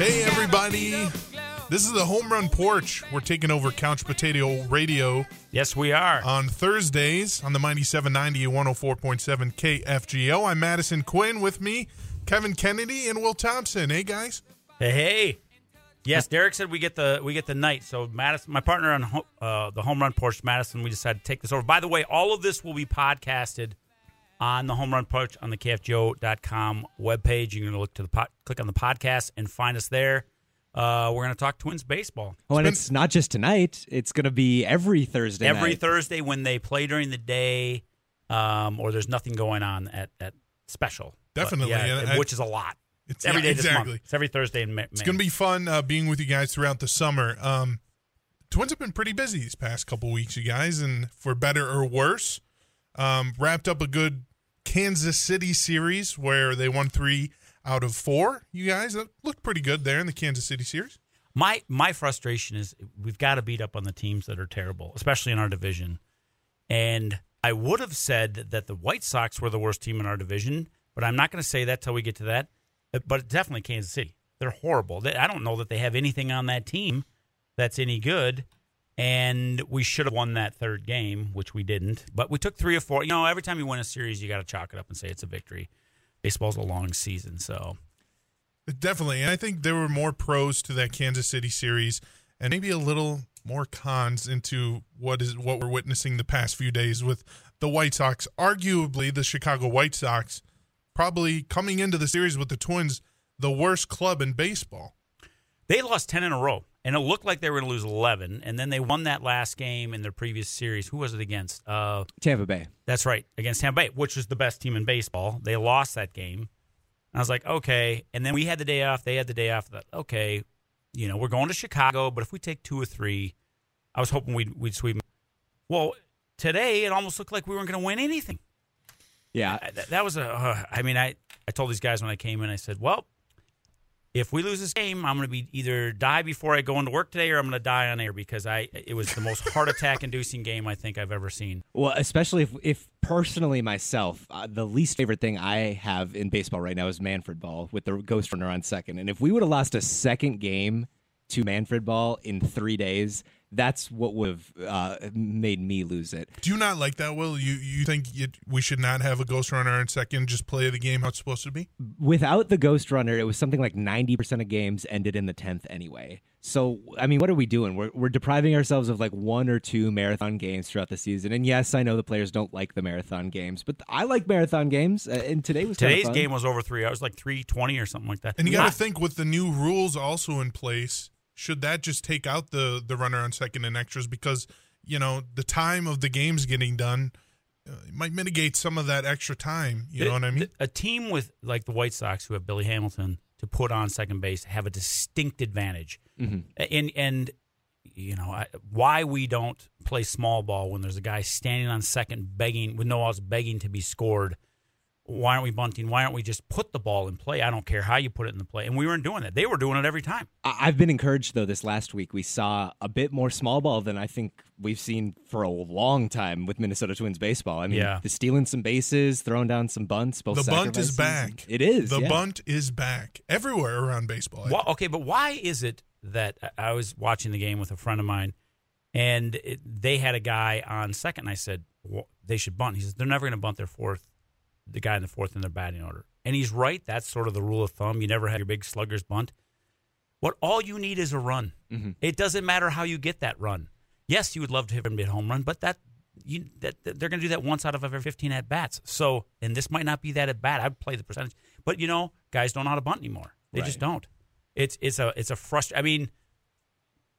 Hey, everybody. This is the Home Run Porch. We're taking over Couch Potato Radio Yes, we are. on Thursdays on the Mighty 790 and 104.7 KFGO. I'm Madison Quinn with me, Kevin Kennedy, and Will Thompson. Hey, guys. hey, hey. Yes, Derek said we get the we get the night. So Madison, my partner on ho- uh, the home run porch, Madison, we decided to take this over. By the way, all of this will be podcasted on the home run porch on the KFGO.com webpage. You're going to look to the pod, click on the podcast and find us there. Uh, we're going to talk Twins baseball Oh, and been- it's not just tonight. It's going to be every Thursday. every night. Thursday when they play during the day, um, or there's nothing going on at at special. But, Definitely, yeah, I- which is a lot. It's It's every yeah, day this exactly. month. It's every Thursday in May. It's going to be fun uh, being with you guys throughout the summer. Um, Twins have been pretty busy these past couple weeks, you guys, and for better or worse, um, wrapped up a good Kansas City series where they won three out of four. You guys that looked pretty good there in the Kansas City series. My my frustration is we've got to beat up on the teams that are terrible, especially in our division. And I would have said that the White Sox were the worst team in our division, but I'm not going to say that till we get to that. But definitely Kansas City. They're horrible. I don't know that they have anything on that team that's any good. And we should have won that third game, which we didn't. But we took three or four. You know, every time you win a series, you got to chalk it up and say it's a victory. Baseball's a long season, so Definitely. And I think there were more pros to that Kansas City series and maybe a little more cons into what is what we're witnessing the past few days with the White Sox. Arguably the Chicago White Sox probably coming into the series with the Twins the worst club in baseball. They lost 10 in a row, and it looked like they were going to lose 11, and then they won that last game in their previous series. Who was it against? Uh, Tampa Bay. that's right, against Tampa Bay, which was the best team in baseball. They lost that game. And I was like, okay. And then we had the day off. They had the day off. That okay, you know, we're going to Chicago, but if we take two or three, I was hoping we'd, we'd sweep 'em. Well, today it almost looked like we weren't going to win anything. Yeah. I- that, that was a. Uh, I mean, I I told these guys when I came in, I said, well, if we lose this game, I'm going to be either die before I go into work today, or I'm going to die on air because I it was the most heart attack inducing game I think I've ever seen. Well, especially if, if personally myself, uh, the least favorite thing I have in baseball right now is Manfred Ball with the ghost runner on second. And if we would have lost a second game to Manfred Ball in three days, that's what would have uh, made me lose it. Do you not like that, Will? You you think it, we should not have a ghost runner in second, just play the game how it's supposed to be? Without the ghost runner, it was something like 90% of games ended in the 10th anyway. So, I mean, what are we doing? We're, we're depriving ourselves of like one or two marathon games throughout the season. And yes, I know the players don't like the marathon games, but I like marathon games. Uh, and today was Today's fun. game was over three hours, like three twenty or something like that. And you got to think with the new rules also in place, should that just take out the the runner on second and extras because you know the time of the games getting done uh, might mitigate some of that extra time. You know what I mean? A team with like the White Sox who have Billy Hamilton to put on second base have a distinct advantage. Mm-hmm. And and you know I, why we don't play small ball when there's a guy standing on second begging with no outs begging to be scored. Why aren't we bunting? Why aren't we just put the ball in play? I don't care how you put it in the play. And we weren't doing that. They were doing it every time. I- I've been encouraged though. This last week, we saw a bit more small ball than I think we've seen for a long time with Minnesota Twins baseball. I mean, Yeah. the stealing some bases, throwing down some bunts. Both the bunt is back. It is. The yeah. bunt is back everywhere around baseball. I Why, okay, but why is it that I- I was watching the game with a friend of mine, and it, they had a guy on second? And I said well, they should bunt. He says they're never going to bunt their fourth, the guy in the fourth in their batting order. And he's right. That's sort of the rule of thumb. You never have your big sluggers bunt. What all you need is a run. Mm-hmm. It doesn't matter how you get that run. Yes, you would love to have him hit a home run, but that you that, they're going to do that once out of every 15 at bats. So, and this might not be that at bat. I'd play the percentage, but you know, guys don't know how to bunt anymore. They just don't. It's it's a it's a frust. I mean,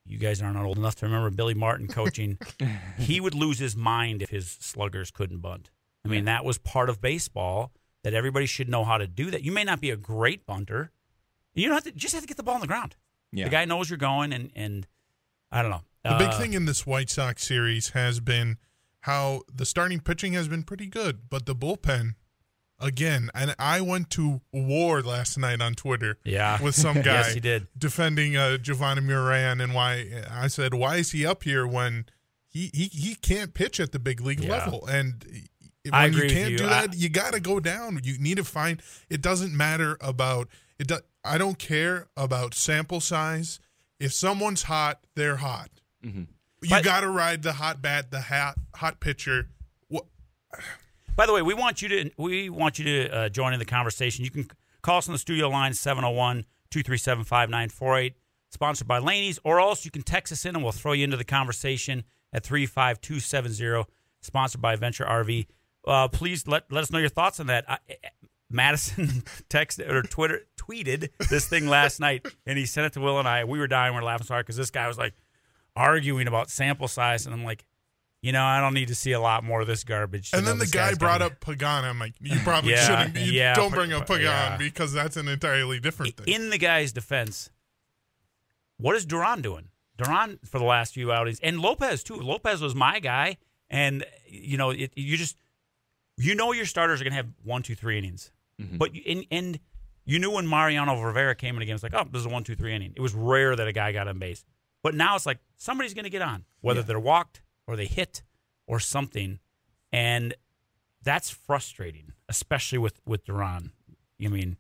you guys aren't old enough to remember Billy Martin coaching. he would lose his mind if his sluggers couldn't bunt. I mean, that was part of baseball that everybody should know how to do that. You may not be a great bunter. You don't have to just have to get the ball on the ground. Yeah. The guy knows you're going, and and I don't know. The big Uh, thing in this White Sox series has been how the starting pitching has been pretty good, but the bullpen, again, and I went to war last night on Twitter Yeah. with some guy Yes, he did. defending uh, Jovani Moran and why I said, why is he up here when he, he, he can't pitch at the big league Yeah. level? And when I agree you with can't you. do I- that, you got to go down. You need to find, it doesn't matter about, it. Do, I don't care about sample size. If someone's hot, they're hot. Mm-hmm. You got to ride the hot bat, the hot hot pitcher. What? By the way, we want you to we want you to uh, join in the conversation. You can call us on the studio line 701-237-5948, sponsored by Laney's, or else you can text us in and we'll throw you into the conversation at 35270, sponsored by Venture RV. Uh, please let let us know your thoughts on that. I, Madison texted or Twitter tweeted this thing last night, and he sent it to Will and I. We were dying, we are laughing so hard because this guy was like arguing about sample size, and I'm like, you know, I don't need to see a lot more of this garbage. And then the guy brought got up Pagan. I'm like, you probably Yeah, shouldn't. You yeah, don't bring up Pagan yeah. because that's an entirely different thing. in the guy's defense, what is Duran doing? Duran for the last few outings, and Lopez too. Lopez was my guy, and you know, it, you just you know your starters are going to have one, two, three innings, mm-hmm. but you, and and you knew when Mariano Rivera came in again, it's like, oh, this is a one, two, three inning. It was rare that a guy got on base, but now it's like somebody's going to get on, whether they're walked or they hit or something, and that's frustrating, especially with with Duran. I mean,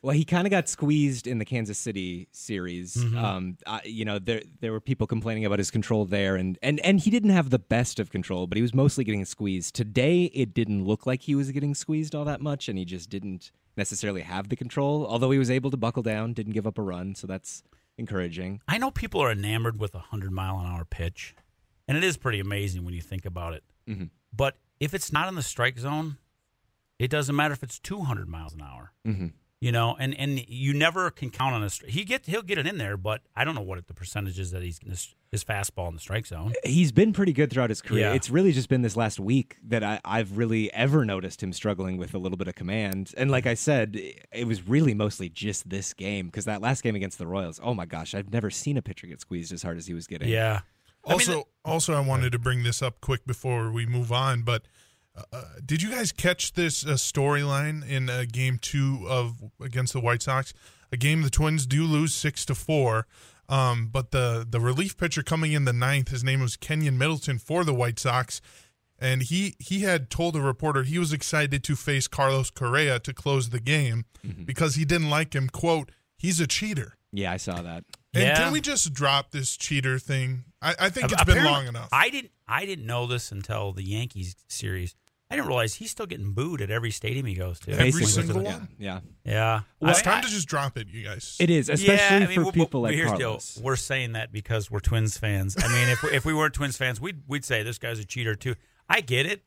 Well, he kind of got squeezed in the Kansas City series. Mm-hmm. Um, I, you know, there there were people complaining about his control there, and, and and he didn't have the best of control, but he was mostly getting squeezed. Today, it didn't look like he was getting squeezed all that much, and he just didn't necessarily have the control. Although he was able to buckle down, didn't give up a run, so that's encouraging. I know people are enamored with a hundred mile an hour pitch, and it is pretty amazing when you think about it. Mm-hmm. But if it's not in the strike zone, it doesn't matter if it's two hundred miles an hour. Mm-hmm. You know, and and you never can count on a. stri- He get he'll get it in there, but I don't know what the percentage is that he's his, his fastball in the strike zone. He's been pretty good throughout his career. Yeah. It's really just been this last week that I, I've really ever noticed him struggling with a little bit of command. And like I said, it was really mostly just this game because that last game against the Royals, oh my gosh, I've never seen a pitcher get squeezed as hard as he was getting. Yeah. I mean, Also, also, I wanted to bring this up quick before we move on. But uh, did you guys catch this uh, storyline in uh, Game Two of against the White Sox? A game the Twins do lose six to four. Um, but the the relief pitcher coming in the ninth, his name was Keynan Middleton for the White Sox, and he he had told a reporter he was excited to face Carlos Correa to close the game because he didn't like him. "Quote: He's a cheater." Yeah, I saw that. And Yeah. can we just drop this cheater thing? I, I think it's been long enough. I didn't I didn't know this until the Yankees series. I didn't realize he's still getting booed at every stadium he goes to. Every Basically, single yeah, one? Yeah, Yeah. Well, it's I- time I- to just drop it, you guys. it is, especially yeah, I mean, for we- people we- like here's the deal. We're saying that because we're Twins fans. I mean, if we, if we weren't Twins fans, we'd we'd say this guy's a cheater too. I get it.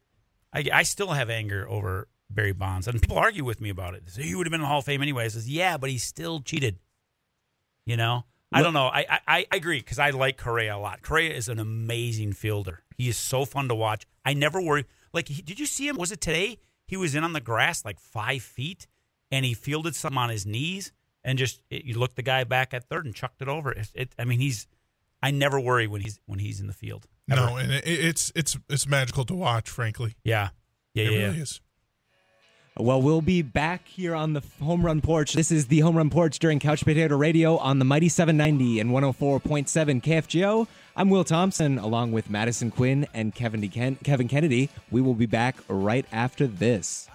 I, I still have anger over Barry Bonds, and people argue with me about it. They say he would have been in the Hall of Fame anyway. I says, yeah, but he still cheated. You know, I don't know. I I, I agree because I like Correa a lot. Correa is an amazing fielder. He is so fun to watch. I never worry. Like, he, did you see him? Was it today? He was in on the grass like five feet, and he fielded something on his knees, and just it, you looked the guy back at third and chucked it over. It, it, I mean, he's. I never worry when he's when he's in the field. Ever. no, and it, it's it's it's magical to watch. Frankly, Yeah. Yeah. it Yeah. really yeah. is. Well, we'll be back here on the Home Run Porch. This is the Home Run Porch during Couch Potato Radio on the Mighty 790 and 104.7 KFGO. I'm Will Thompson, along with Madison Quinn and Kevin, Ken- Kevin Kennedy. We will be back right after this.